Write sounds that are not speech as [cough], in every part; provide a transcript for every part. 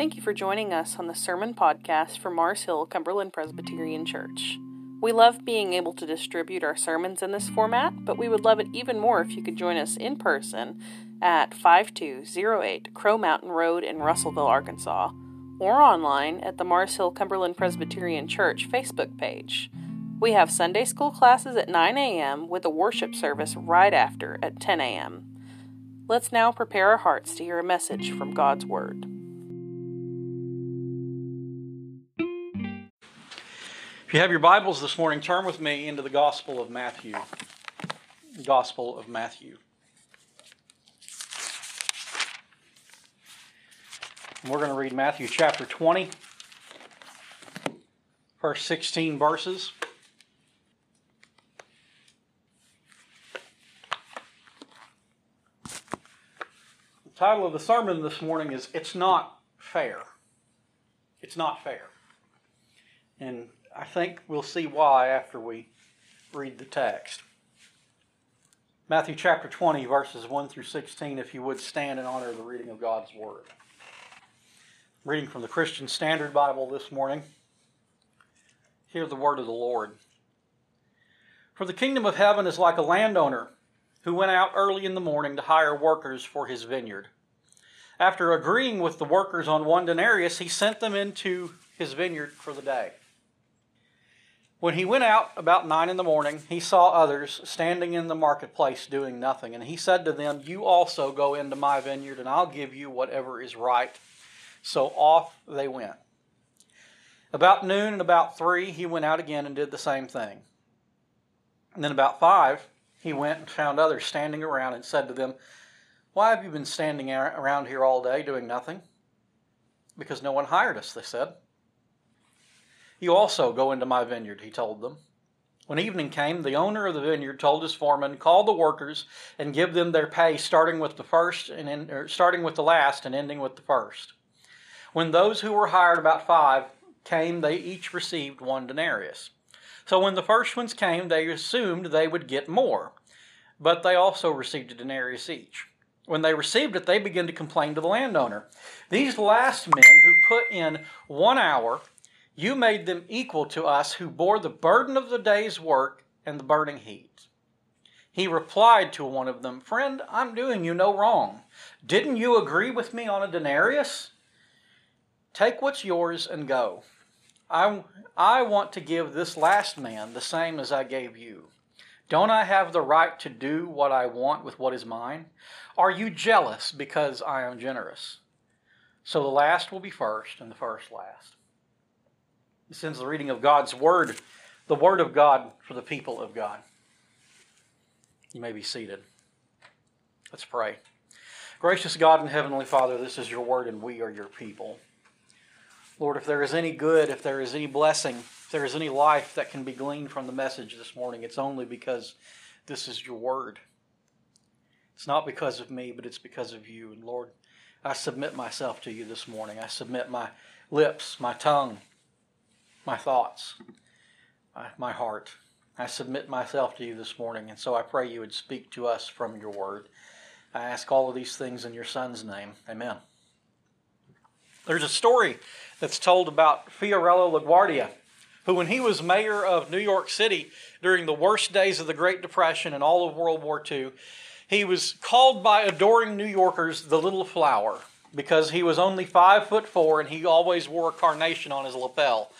Thank you for joining us on the Sermon Podcast for Mars Hill Cumberland Presbyterian Church. We love being able to distribute our sermons in this format, but we would love it even more if you could join us in person at 5208 Crow Mountain Road in Russellville, Arkansas, or online at the Mars Hill Cumberland Presbyterian Church Facebook page. We have Sunday school classes at 9 a.m. with a worship service right after at 10 a.m. Let's now prepare our hearts to hear a message from God's Word. If you have your Bibles this morning, turn with me into the Gospel of Matthew. Gospel of Matthew. We're going to read Matthew chapter 20, first 16 verses. The title of the sermon this morning is It's Not Fair. It's Not Fair. And I think we'll see why after we read the text. Matthew chapter 20, verses 1 through 16, if you would stand in honor of the reading of God's Word. Reading from the Christian Standard Bible this morning. Hear the word of the Lord. For the kingdom of heaven is like a landowner who went out early in the morning to hire workers for his vineyard. After agreeing with the workers on one denarius, he sent them into his vineyard for the day. When he went out about nine in the morning, he saw others standing in the marketplace doing nothing. And he said to them, You also go into my vineyard, and I'll give you whatever is right. So off they went. About noon and about three, he went out again and did the same thing. And then about five, he went and found others standing around and said to them, Why have you been standing around here all day doing nothing? Because no one hired us, they said. You also go into my vineyard, he told them. When evening came, the owner of the vineyard told his foreman, "Call the workers and give them their pay, starting with the first and in, starting with the last and ending with the first." When those who were hired, about five, came, they each received one denarius. So when the first ones came, they assumed they would get more, but they also received a denarius each. When they received it, they began to complain to the landowner. These last men who put in one hour you made them equal to us who bore the burden of the day's work and the burning heat. He replied to one of them, Friend, I'm doing you no wrong. Didn't you agree with me on a denarius? Take what's yours and go. I, I want to give this last man the same as I gave you. Don't I have the right to do what I want with what is mine? Are you jealous because I am generous? So the last will be first and the first last. Ends the reading of God's Word, the Word of God for the people of God. You may be seated. Let's pray. Gracious God and Heavenly Father, this is your Word and we are your people. Lord, if there is any good, if there is any blessing, if there is any life that can be gleaned from the message this morning, it's only because this is your Word. It's not because of me, but it's because of you. And Lord, I submit myself to you this morning. I submit my lips, my tongue, my thoughts, my heart. I submit myself to you this morning, and so I pray you would speak to us from your word. I ask all of these things in your Son's name. Amen. There's a story that's told about Fiorello LaGuardia, who, when he was mayor of New York City during the worst days of the Great Depression and all of World War II, he was called by adoring New Yorkers the Little Flower because he was only five foot four and he always wore a carnation on his lapel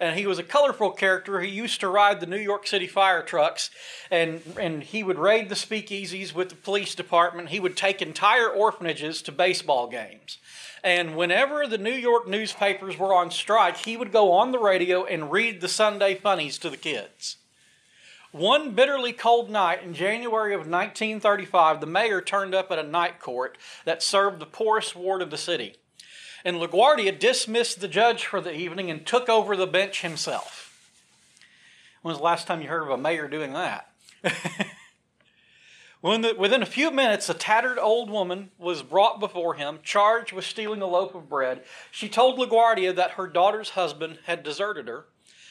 and he was a colorful character. He used to ride the New York City fire trucks, and, and he would raid the speakeasies with the police department. He would take entire orphanages to baseball games. And whenever the New York newspapers were on strike, he would go on the radio and read the Sunday funnies to the kids. One bitterly cold night in January of 1935, the mayor turned up at a night court that served the poorest ward of the city and LaGuardia dismissed the judge for the evening and took over the bench himself. When was the last time you heard of a mayor doing that? [laughs] the, within a few minutes, a tattered old woman was brought before him, charged with stealing a loaf of bread. She told LaGuardia that her daughter's husband had deserted her,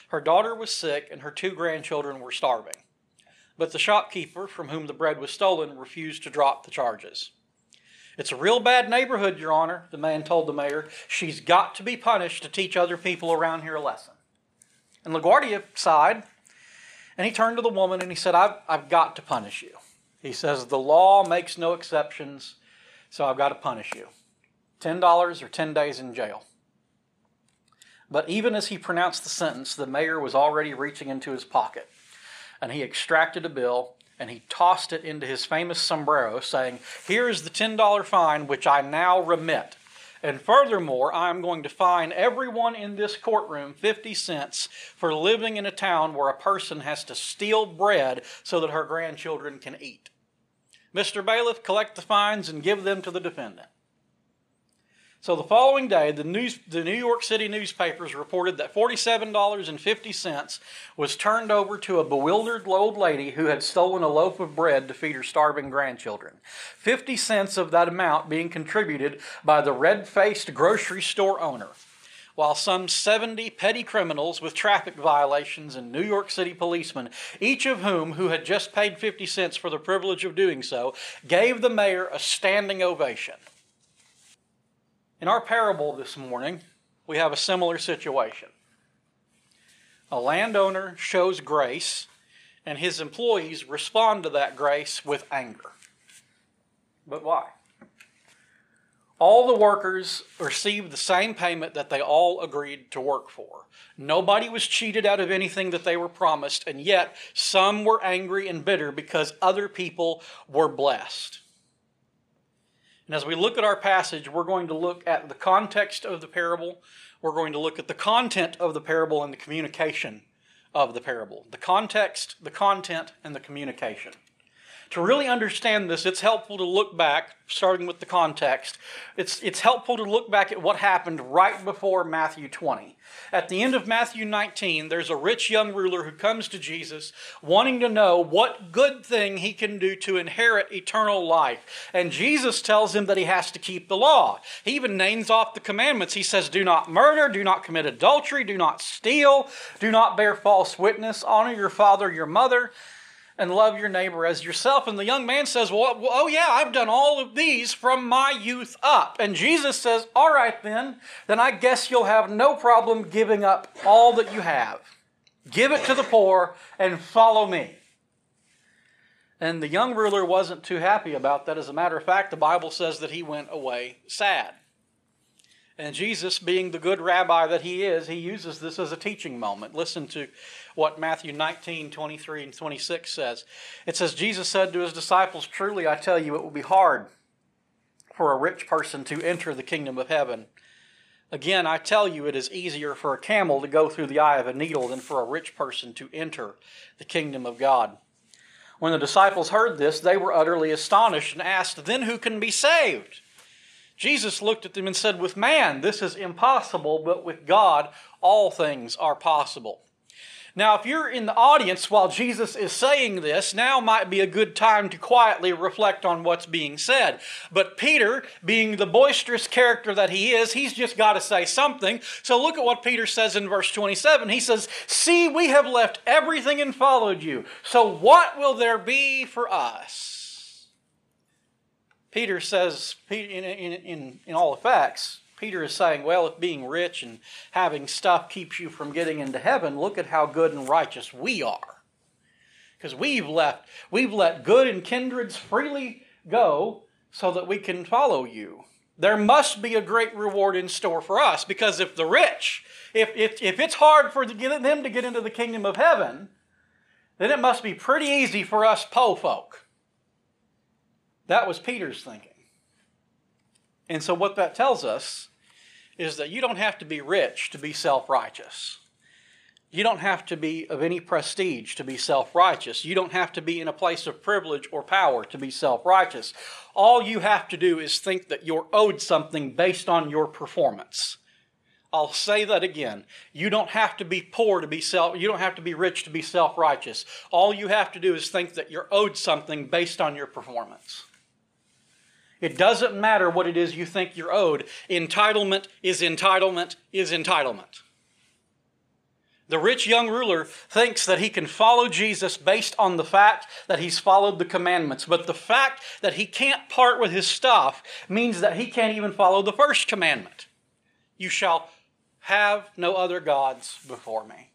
her daughter was sick, and her two grandchildren were starving. But the shopkeeper from whom the bread was stolen refused to drop the charges. It's a real bad neighborhood, Your Honor, the man told the mayor. She's got to be punished to teach other people around here a lesson. And LaGuardia sighed, and he turned to the woman and he said, I've, I've got to punish you. He says, The law makes no exceptions, so I've got to punish you. $10 or 10 days in jail. But even as he pronounced the sentence, the mayor was already reaching into his pocket, and he extracted a bill and he tossed it into his famous sombrero, saying, Here is the $10 fine which I now remit. And furthermore, I am going to fine everyone in this courtroom 50 cents for living in a town where a person has to steal bread so that her grandchildren can eat. Mr. Bailiff, collect the fines and give them to the defendant. So the following day, the, news, the New York City newspapers reported that $47.50 was turned over to a bewildered old lady who had stolen a loaf of bread to feed her starving grandchildren. 50 cents of that amount being contributed by the red faced grocery store owner. While some 70 petty criminals with traffic violations and New York City policemen, each of whom who had just paid 50 cents for the privilege of doing so, gave the mayor a standing ovation. In our parable this morning, we have a similar situation. A landowner shows grace, and his employees respond to that grace with anger. But why? All the workers received the same payment that they all agreed to work for. Nobody was cheated out of anything that they were promised, and yet some were angry and bitter because other people were blessed. And as we look at our passage, we're going to look at the context of the parable. We're going to look at the content of the parable and the communication of the parable. The context, the content, and the communication. To really understand this, it's helpful to look back, starting with the context. It's, it's helpful to look back at what happened right before Matthew 20. At the end of Matthew 19, there's a rich young ruler who comes to Jesus wanting to know what good thing he can do to inherit eternal life. And Jesus tells him that he has to keep the law. He even names off the commandments. He says, Do not murder, do not commit adultery, do not steal, do not bear false witness, honor your father, your mother and love your neighbor as yourself. And the young man says, well, oh, yeah, I've done all of these from my youth up. And Jesus says, All right, then, then I guess you'll have no problem giving up all that you have. Give it to the poor and follow me. And the young ruler wasn't too happy about that. As a matter of fact, the Bible says that he went away sad. And Jesus, being the good rabbi that he is, he uses this as a teaching moment. Listen to what Matthew 19, 23, and 26 says. It says, Jesus said to his disciples, Truly I tell you, it will be hard for a rich person to enter the kingdom of heaven. Again, I tell you, it is easier for a camel to go through the eye of a needle than for a rich person to enter the kingdom of God. When the disciples heard this, they were utterly astonished and asked, Then who can be saved? Jesus looked at them and said, With man, this is impossible, but with God, all things are possible. Now, if you're in the audience while Jesus is saying this, now might be a good time to quietly reflect on what's being said. But Peter, being the boisterous character that he is, he's just got to say something. So look at what Peter says in verse 27. He says, See, we have left everything and followed you. So what will there be for us? Peter says, in, in, in, all effects, Peter is saying, well, if being rich and having stuff keeps you from getting into heaven, look at how good and righteous we are. Because we've left, we've let good and kindreds freely go so that we can follow you. There must be a great reward in store for us because if the rich, if, if, if it's hard for them to get into the kingdom of heaven, then it must be pretty easy for us po folk. That was Peter's thinking. And so, what that tells us is that you don't have to be rich to be self righteous. You don't have to be of any prestige to be self righteous. You don't have to be in a place of privilege or power to be self righteous. All you have to do is think that you're owed something based on your performance. I'll say that again. You don't have to be poor to be self you don't have to be rich to be self-righteous. All you have to do is think that you're owed something based on your performance. It doesn't matter what it is you think you're owed. Entitlement is entitlement is entitlement. The rich young ruler thinks that he can follow Jesus based on the fact that he's followed the commandments. But the fact that he can't part with his stuff means that he can't even follow the first commandment You shall have no other gods before me.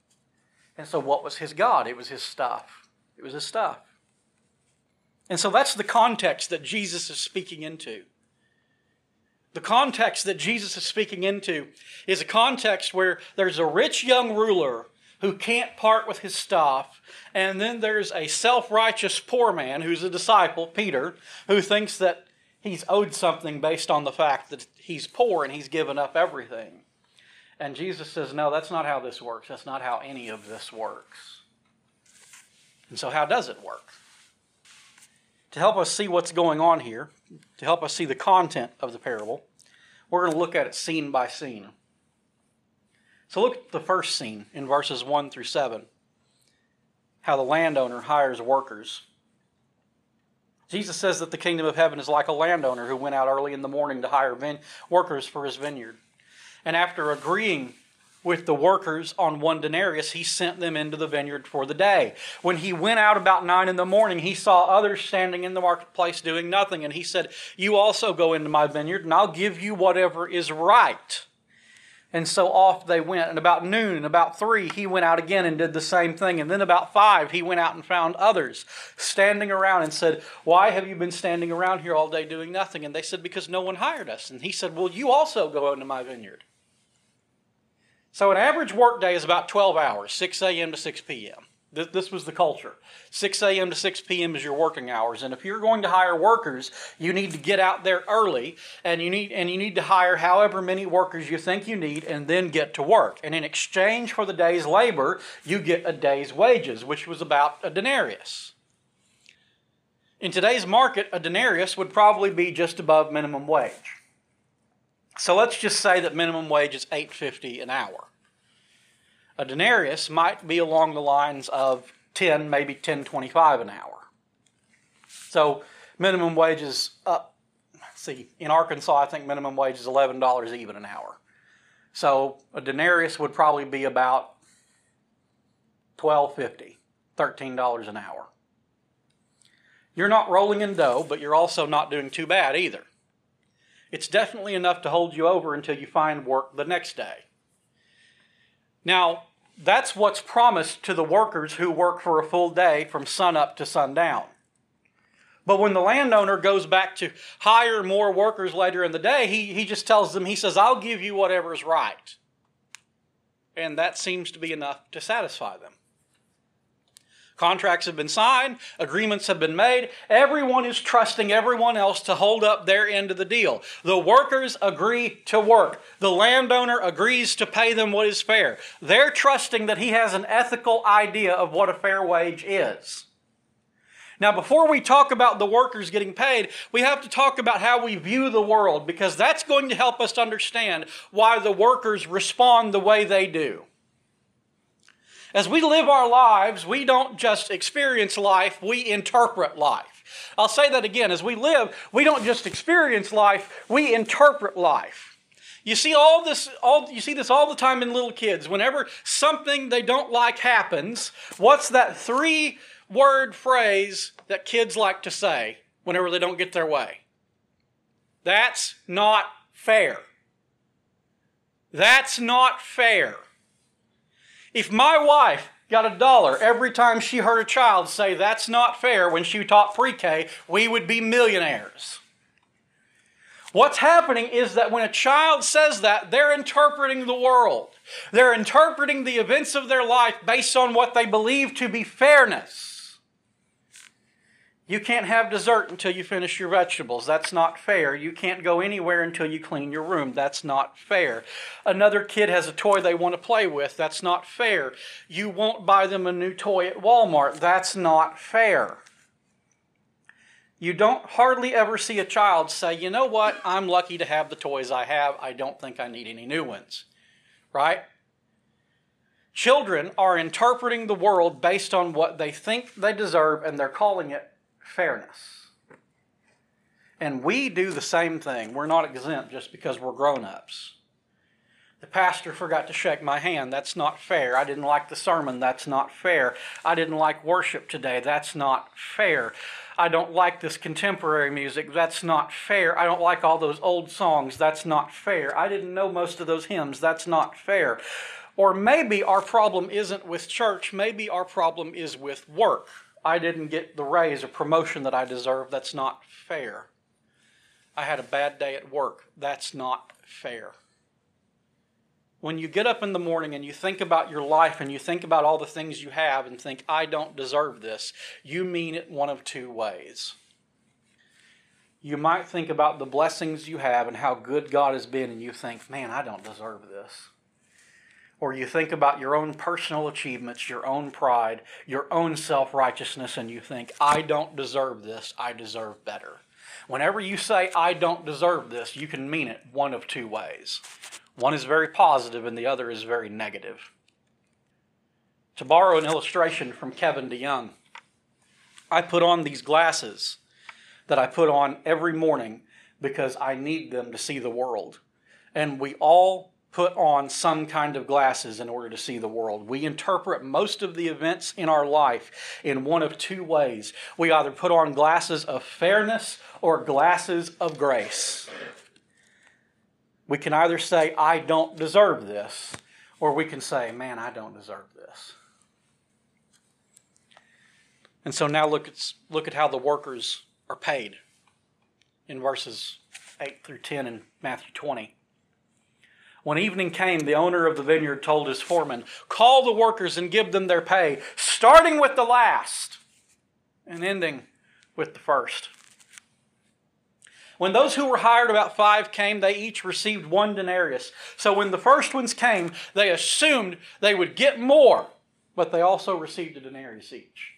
And so, what was his God? It was his stuff. It was his stuff. And so, that's the context that Jesus is speaking into. The context that Jesus is speaking into is a context where there's a rich young ruler who can't part with his stuff, and then there's a self righteous poor man who's a disciple, Peter, who thinks that he's owed something based on the fact that he's poor and he's given up everything. And Jesus says, No, that's not how this works. That's not how any of this works. And so, how does it work? To help us see what's going on here, to help us see the content of the parable, we're going to look at it scene by scene. So look at the first scene in verses 1 through 7 how the landowner hires workers. Jesus says that the kingdom of heaven is like a landowner who went out early in the morning to hire workers for his vineyard. And after agreeing with the workers on one denarius, he sent them into the vineyard for the day. When he went out about nine in the morning, he saw others standing in the marketplace doing nothing. And he said, You also go into my vineyard, and I'll give you whatever is right. And so off they went. And about noon, and about three, he went out again and did the same thing. And then about five, he went out and found others standing around and said, Why have you been standing around here all day doing nothing? And they said, Because no one hired us. And he said, Well, you also go into my vineyard. So an average workday is about 12 hours, 6 a.m. to 6 p.m. This was the culture. 6 a.m. to 6 p.m. is your working hours. And if you're going to hire workers, you need to get out there early and you need and you need to hire however many workers you think you need and then get to work. And in exchange for the day's labor, you get a day's wages, which was about a denarius. In today's market, a denarius would probably be just above minimum wage. So let's just say that minimum wage is 8.50 an hour. A denarius might be along the lines of 10, maybe 10.25 an hour. So minimum wage is up. See, in Arkansas, I think minimum wage is $11 even an hour. So a denarius would probably be about 12.50, $13 an hour. You're not rolling in dough, but you're also not doing too bad either. It's definitely enough to hold you over until you find work the next day. Now, that's what's promised to the workers who work for a full day from sunup to sundown. But when the landowner goes back to hire more workers later in the day, he, he just tells them, he says, I'll give you whatever's right. And that seems to be enough to satisfy them. Contracts have been signed, agreements have been made. Everyone is trusting everyone else to hold up their end of the deal. The workers agree to work. The landowner agrees to pay them what is fair. They're trusting that he has an ethical idea of what a fair wage is. Now, before we talk about the workers getting paid, we have to talk about how we view the world because that's going to help us understand why the workers respond the way they do. As we live our lives, we don't just experience life, we interpret life. I'll say that again. As we live, we don't just experience life, we interpret life. You see all this all you see this all the time in little kids. Whenever something they don't like happens, what's that three word phrase that kids like to say whenever they don't get their way? That's not fair. That's not fair. If my wife got a dollar every time she heard a child say that's not fair when she taught pre K, we would be millionaires. What's happening is that when a child says that, they're interpreting the world. They're interpreting the events of their life based on what they believe to be fairness. You can't have dessert until you finish your vegetables. That's not fair. You can't go anywhere until you clean your room. That's not fair. Another kid has a toy they want to play with. That's not fair. You won't buy them a new toy at Walmart. That's not fair. You don't hardly ever see a child say, you know what, I'm lucky to have the toys I have. I don't think I need any new ones. Right? Children are interpreting the world based on what they think they deserve, and they're calling it fairness. And we do the same thing. We're not exempt just because we're grown ups. The pastor forgot to shake my hand. That's not fair. I didn't like the sermon. That's not fair. I didn't like worship today. That's not fair. I don't like this contemporary music. That's not fair. I don't like all those old songs. That's not fair. I didn't know most of those hymns. That's not fair. Or maybe our problem isn't with church. Maybe our problem is with work. I didn't get the raise or promotion that I deserve. That's not fair. I had a bad day at work. That's not fair. When you get up in the morning and you think about your life and you think about all the things you have and think, I don't deserve this, you mean it one of two ways. You might think about the blessings you have and how good God has been, and you think, man, I don't deserve this. Or you think about your own personal achievements, your own pride, your own self righteousness, and you think, I don't deserve this, I deserve better. Whenever you say, I don't deserve this, you can mean it one of two ways. One is very positive and the other is very negative. To borrow an illustration from Kevin DeYoung, I put on these glasses that I put on every morning because I need them to see the world. And we all put on some kind of glasses in order to see the world. We interpret most of the events in our life in one of two ways. We either put on glasses of fairness or glasses of grace. We can either say, I don't deserve this, or we can say, man, I don't deserve this. And so now look at, look at how the workers are paid in verses 8 through 10 in Matthew 20. When evening came, the owner of the vineyard told his foreman, Call the workers and give them their pay, starting with the last and ending with the first. When those who were hired about five came, they each received one denarius. So when the first ones came, they assumed they would get more, but they also received a denarius each.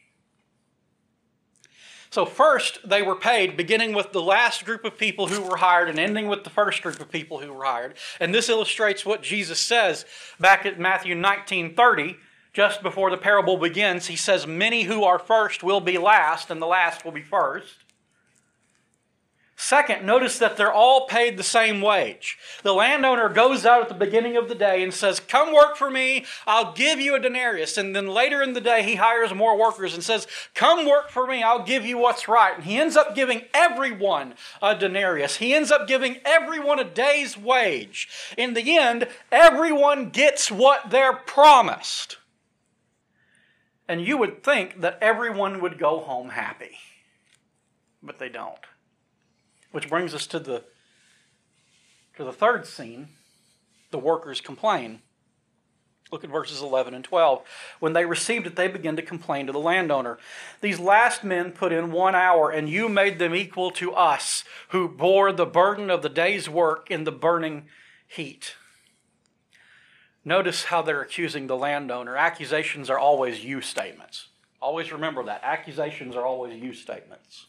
So, first, they were paid, beginning with the last group of people who were hired and ending with the first group of people who were hired. And this illustrates what Jesus says back at Matthew 19 30, just before the parable begins. He says, Many who are first will be last, and the last will be first. Second, notice that they're all paid the same wage. The landowner goes out at the beginning of the day and says, Come work for me, I'll give you a denarius. And then later in the day, he hires more workers and says, Come work for me, I'll give you what's right. And he ends up giving everyone a denarius. He ends up giving everyone a day's wage. In the end, everyone gets what they're promised. And you would think that everyone would go home happy, but they don't. Which brings us to the to the third scene. The workers complain. Look at verses 11 and 12. When they received it, they began to complain to the landowner. These last men put in one hour, and you made them equal to us, who bore the burden of the day's work in the burning heat. Notice how they're accusing the landowner. Accusations are always you statements. Always remember that. Accusations are always you statements.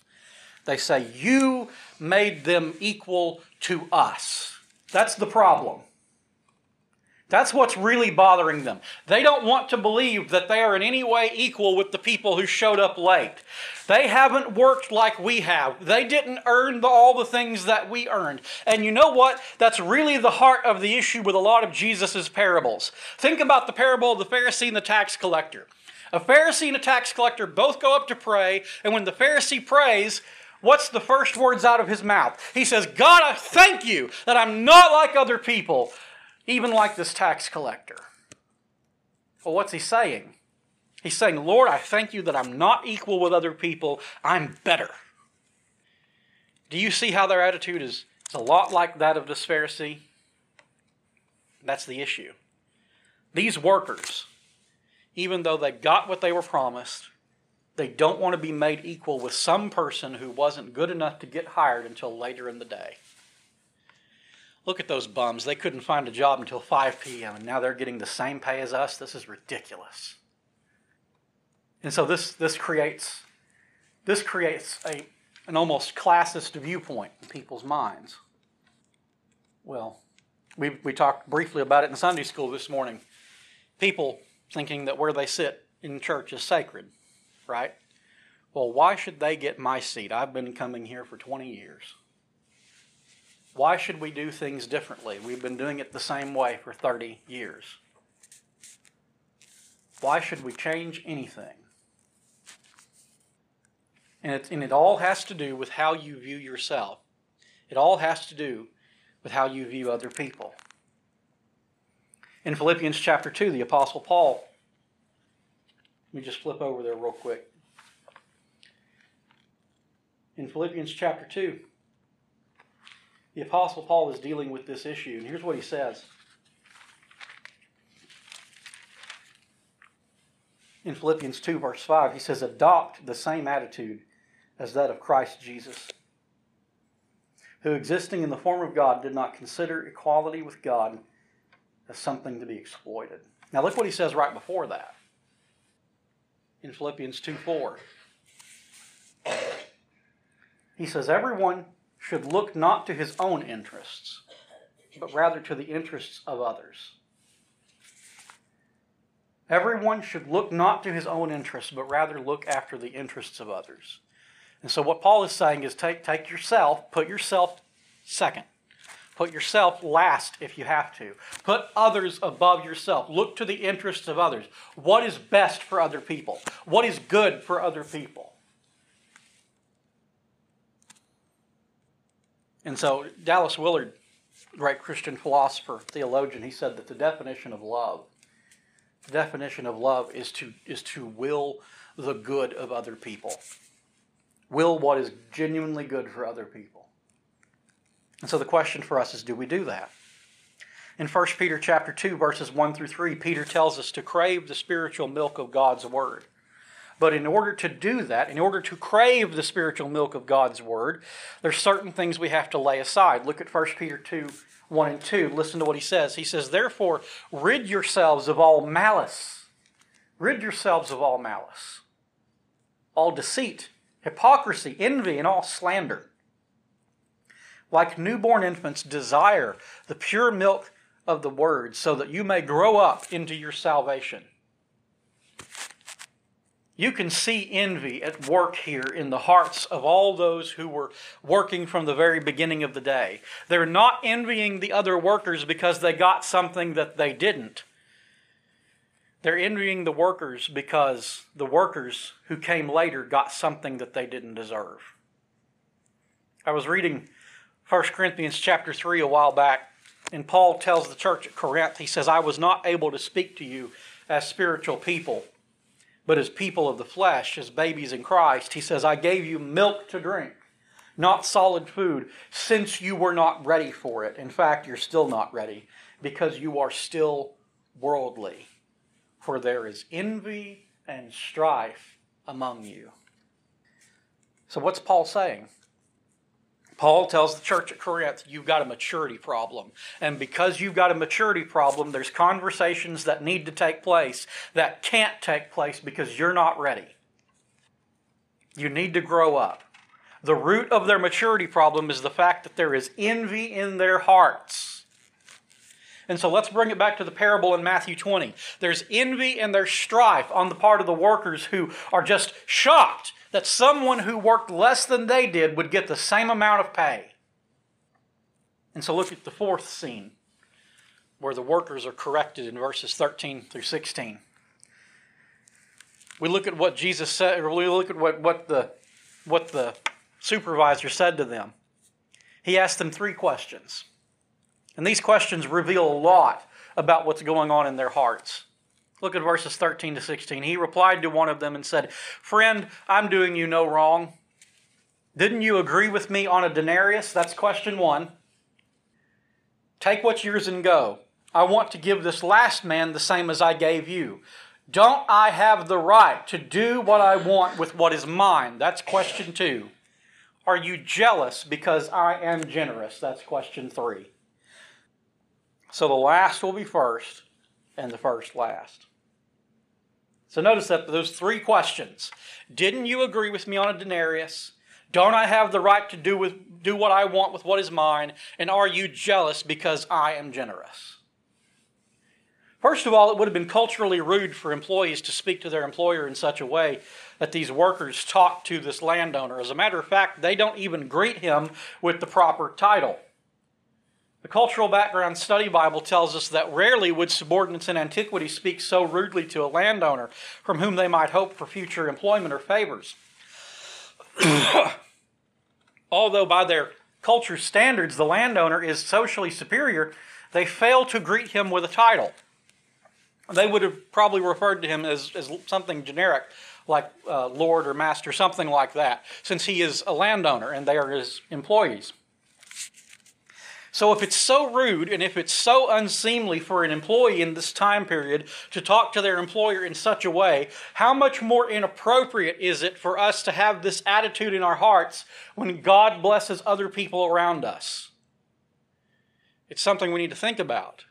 They say, You made them equal to us. That's the problem. That's what's really bothering them. They don't want to believe that they are in any way equal with the people who showed up late. They haven't worked like we have. They didn't earn the, all the things that we earned. And you know what? That's really the heart of the issue with a lot of Jesus' parables. Think about the parable of the Pharisee and the tax collector. A Pharisee and a tax collector both go up to pray, and when the Pharisee prays, what's the first words out of his mouth? He says, God, I thank you that I'm not like other people, even like this tax collector. Well, what's he saying? He's saying, Lord, I thank you that I'm not equal with other people, I'm better. Do you see how their attitude is? It's a lot like that of this Pharisee. That's the issue. These workers, even though they got what they were promised, they don't want to be made equal with some person who wasn't good enough to get hired until later in the day. Look at those bums. They couldn't find a job until 5 p.m., and now they're getting the same pay as us. This is ridiculous. And so this, this creates, this creates a, an almost classist viewpoint in people's minds. Well, we, we talked briefly about it in Sunday school this morning. People thinking that where they sit in church is sacred right? Well, why should they get my seat? I've been coming here for 20 years. Why should we do things differently? We've been doing it the same way for 30 years. Why should we change anything? And it, and it all has to do with how you view yourself. It all has to do with how you view other people. In Philippians chapter 2, the Apostle Paul, let me just flip over there real quick. In Philippians chapter 2, the Apostle Paul is dealing with this issue, and here's what he says. In Philippians 2, verse 5, he says, Adopt the same attitude as that of Christ Jesus, who existing in the form of God did not consider equality with God as something to be exploited. Now look what he says right before that. In Philippians 2 4. He says, Everyone should look not to his own interests, but rather to the interests of others. Everyone should look not to his own interests, but rather look after the interests of others. And so, what Paul is saying is take, take yourself, put yourself second. Put yourself last if you have to. Put others above yourself. Look to the interests of others. What is best for other people? What is good for other people? And so, Dallas Willard, great Christian philosopher, theologian, he said that the definition of love, the definition of love is to, is to will the good of other people. Will what is genuinely good for other people. And so the question for us is do we do that? In 1 Peter chapter 2 verses 1 through 3, Peter tells us to crave the spiritual milk of God's word. But in order to do that, in order to crave the spiritual milk of God's word, there's certain things we have to lay aside. Look at 1 Peter 2 1 and 2. Listen to what he says. He says, Therefore, rid yourselves of all malice. Rid yourselves of all malice, all deceit, hypocrisy, envy, and all slander. Like newborn infants, desire the pure milk of the word so that you may grow up into your salvation. You can see envy at work here in the hearts of all those who were working from the very beginning of the day. They're not envying the other workers because they got something that they didn't. They're envying the workers because the workers who came later got something that they didn't deserve. I was reading 1 Corinthians chapter 3 a while back, and Paul tells the church at Corinth, he says, I was not able to speak to you as spiritual people but as people of the flesh, as babies in Christ, he says, I gave you milk to drink, not solid food, since you were not ready for it. In fact, you're still not ready because you are still worldly. For there is envy and strife among you. So, what's Paul saying? Paul tells the church at Corinth, you've got a maturity problem. And because you've got a maturity problem, there's conversations that need to take place that can't take place because you're not ready. You need to grow up. The root of their maturity problem is the fact that there is envy in their hearts. And so let's bring it back to the parable in Matthew 20. There's envy and there's strife on the part of the workers who are just shocked that someone who worked less than they did would get the same amount of pay. And so look at the fourth scene where the workers are corrected in verses 13 through 16. We look at what Jesus said, or we look at what, what, the, what the supervisor said to them. He asked them three questions. And these questions reveal a lot about what's going on in their hearts. Look at verses 13 to 16. He replied to one of them and said, Friend, I'm doing you no wrong. Didn't you agree with me on a denarius? That's question one. Take what's yours and go. I want to give this last man the same as I gave you. Don't I have the right to do what I want with what is mine? That's question two. Are you jealous because I am generous? That's question three. So the last will be first, and the first last. So notice that those three questions. Didn't you agree with me on a denarius? Don't I have the right to do with do what I want with what is mine? And are you jealous because I am generous? First of all, it would have been culturally rude for employees to speak to their employer in such a way that these workers talk to this landowner. As a matter of fact, they don't even greet him with the proper title. The Cultural Background Study Bible tells us that rarely would subordinates in antiquity speak so rudely to a landowner from whom they might hope for future employment or favors. [coughs] Although, by their culture standards, the landowner is socially superior, they fail to greet him with a title. They would have probably referred to him as, as something generic, like uh, Lord or Master, something like that, since he is a landowner and they are his employees. So, if it's so rude and if it's so unseemly for an employee in this time period to talk to their employer in such a way, how much more inappropriate is it for us to have this attitude in our hearts when God blesses other people around us? It's something we need to think about.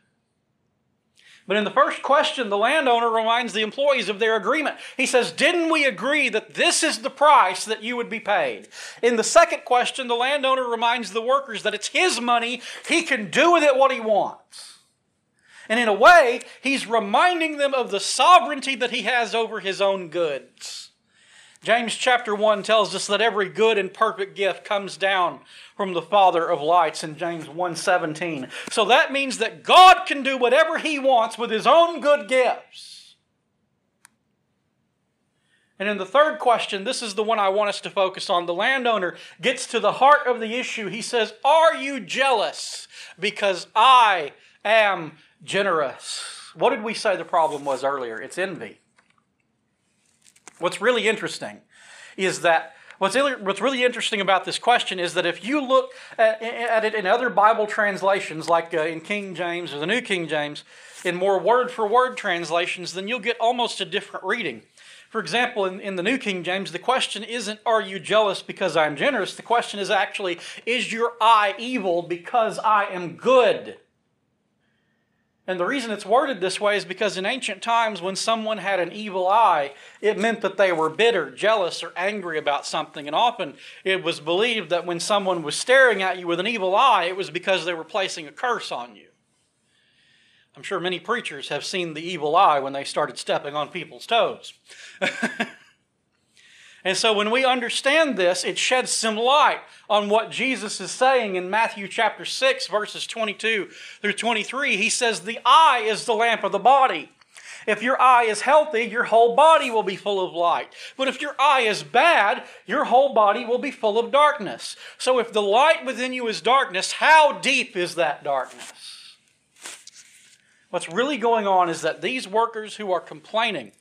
But in the first question, the landowner reminds the employees of their agreement. He says, Didn't we agree that this is the price that you would be paid? In the second question, the landowner reminds the workers that it's his money, he can do with it what he wants. And in a way, he's reminding them of the sovereignty that he has over his own goods. James chapter 1 tells us that every good and perfect gift comes down from the Father of lights in James 1:17. So that means that God can do whatever he wants with his own good gifts. And in the third question, this is the one I want us to focus on. The landowner gets to the heart of the issue. He says, "Are you jealous because I am generous?" What did we say the problem was earlier? It's envy. What's really interesting is that what's, what's really interesting about this question is that if you look at, at it in other Bible translations, like uh, in King James or the New King James, in more word for word translations, then you'll get almost a different reading. For example, in, in the New King James, the question isn't, Are you jealous because I'm generous? The question is actually, Is your eye evil because I am good? And the reason it's worded this way is because in ancient times, when someone had an evil eye, it meant that they were bitter, jealous, or angry about something. And often it was believed that when someone was staring at you with an evil eye, it was because they were placing a curse on you. I'm sure many preachers have seen the evil eye when they started stepping on people's toes. [laughs] And so when we understand this, it sheds some light on what Jesus is saying in Matthew chapter 6, verses 22 through 23. He says, The eye is the lamp of the body. If your eye is healthy, your whole body will be full of light. But if your eye is bad, your whole body will be full of darkness. So if the light within you is darkness, how deep is that darkness? What's really going on is that these workers who are complaining,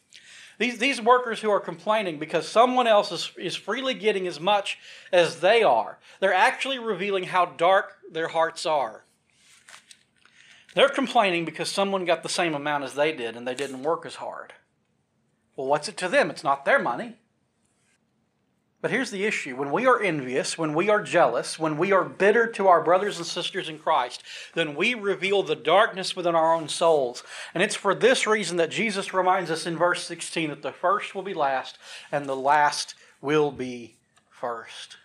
these, these workers who are complaining because someone else is, is freely getting as much as they are, they're actually revealing how dark their hearts are. They're complaining because someone got the same amount as they did and they didn't work as hard. Well, what's it to them? It's not their money. But here's the issue when we are envious, when we are jealous, when we are bitter to our brothers and sisters in Christ, then we reveal the darkness within our own souls. And it's for this reason that Jesus reminds us in verse 16 that the first will be last and the last will be first.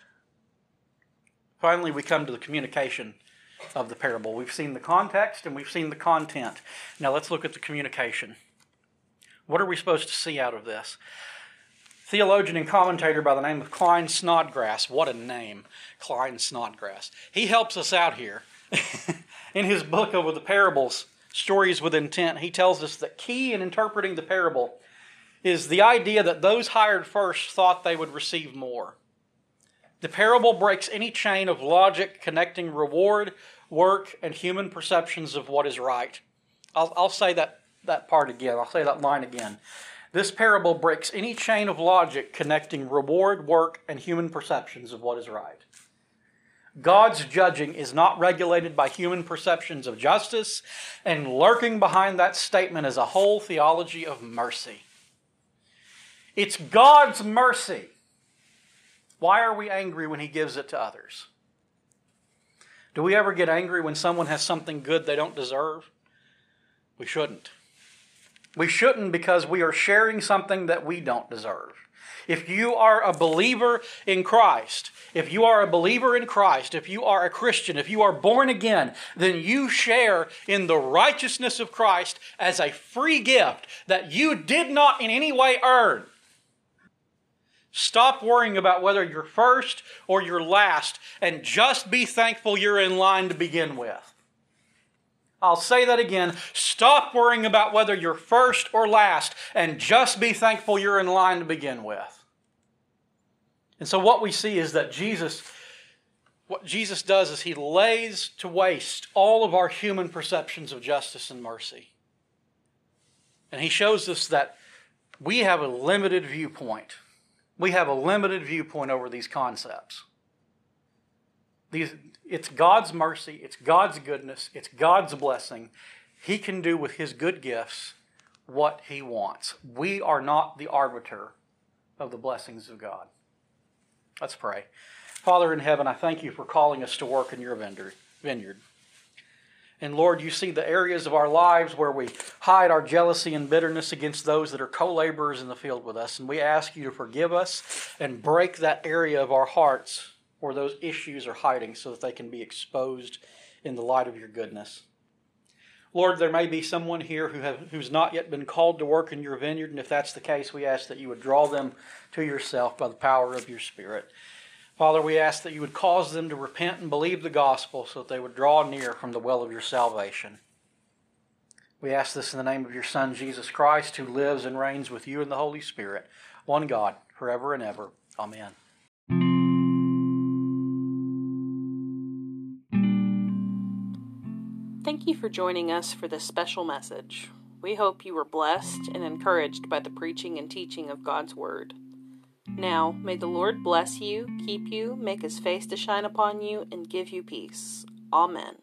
Finally, we come to the communication of the parable. We've seen the context and we've seen the content. Now let's look at the communication. What are we supposed to see out of this? Theologian and commentator by the name of Klyne Snodgrass. What a name, Klyne Snodgrass. He helps us out here. [laughs] in his book over the parables, Stories with Intent, he tells us that key in interpreting the parable is the idea that those hired first thought they would receive more. The parable breaks any chain of logic connecting reward, work, and human perceptions of what is right. I'll, I'll say that, that part again. I'll say that line again. This parable breaks any chain of logic connecting reward, work, and human perceptions of what is right. God's judging is not regulated by human perceptions of justice, and lurking behind that statement is a whole theology of mercy. It's God's mercy. Why are we angry when He gives it to others? Do we ever get angry when someone has something good they don't deserve? We shouldn't. We shouldn't because we are sharing something that we don't deserve. If you are a believer in Christ, if you are a believer in Christ, if you are a Christian, if you are born again, then you share in the righteousness of Christ as a free gift that you did not in any way earn. Stop worrying about whether you're first or you're last and just be thankful you're in line to begin with. I'll say that again. Stop worrying about whether you're first or last and just be thankful you're in line to begin with. And so, what we see is that Jesus, what Jesus does is he lays to waste all of our human perceptions of justice and mercy. And he shows us that we have a limited viewpoint. We have a limited viewpoint over these concepts. These, it's God's mercy, it's God's goodness, it's God's blessing. He can do with His good gifts what He wants. We are not the arbiter of the blessings of God. Let's pray. Father in heaven, I thank you for calling us to work in your vineyard. And Lord, you see the areas of our lives where we hide our jealousy and bitterness against those that are co laborers in the field with us. And we ask you to forgive us and break that area of our hearts where those issues are hiding so that they can be exposed in the light of your goodness. Lord, there may be someone here who have, who's not yet been called to work in your vineyard, and if that's the case, we ask that you would draw them to yourself by the power of your Spirit. Father, we ask that you would cause them to repent and believe the gospel so that they would draw near from the well of your salvation. We ask this in the name of your Son, Jesus Christ, who lives and reigns with you in the Holy Spirit, one God, forever and ever. Amen. You for joining us for this special message. We hope you were blessed and encouraged by the preaching and teaching of God's Word. Now, may the Lord bless you, keep you, make his face to shine upon you, and give you peace. Amen.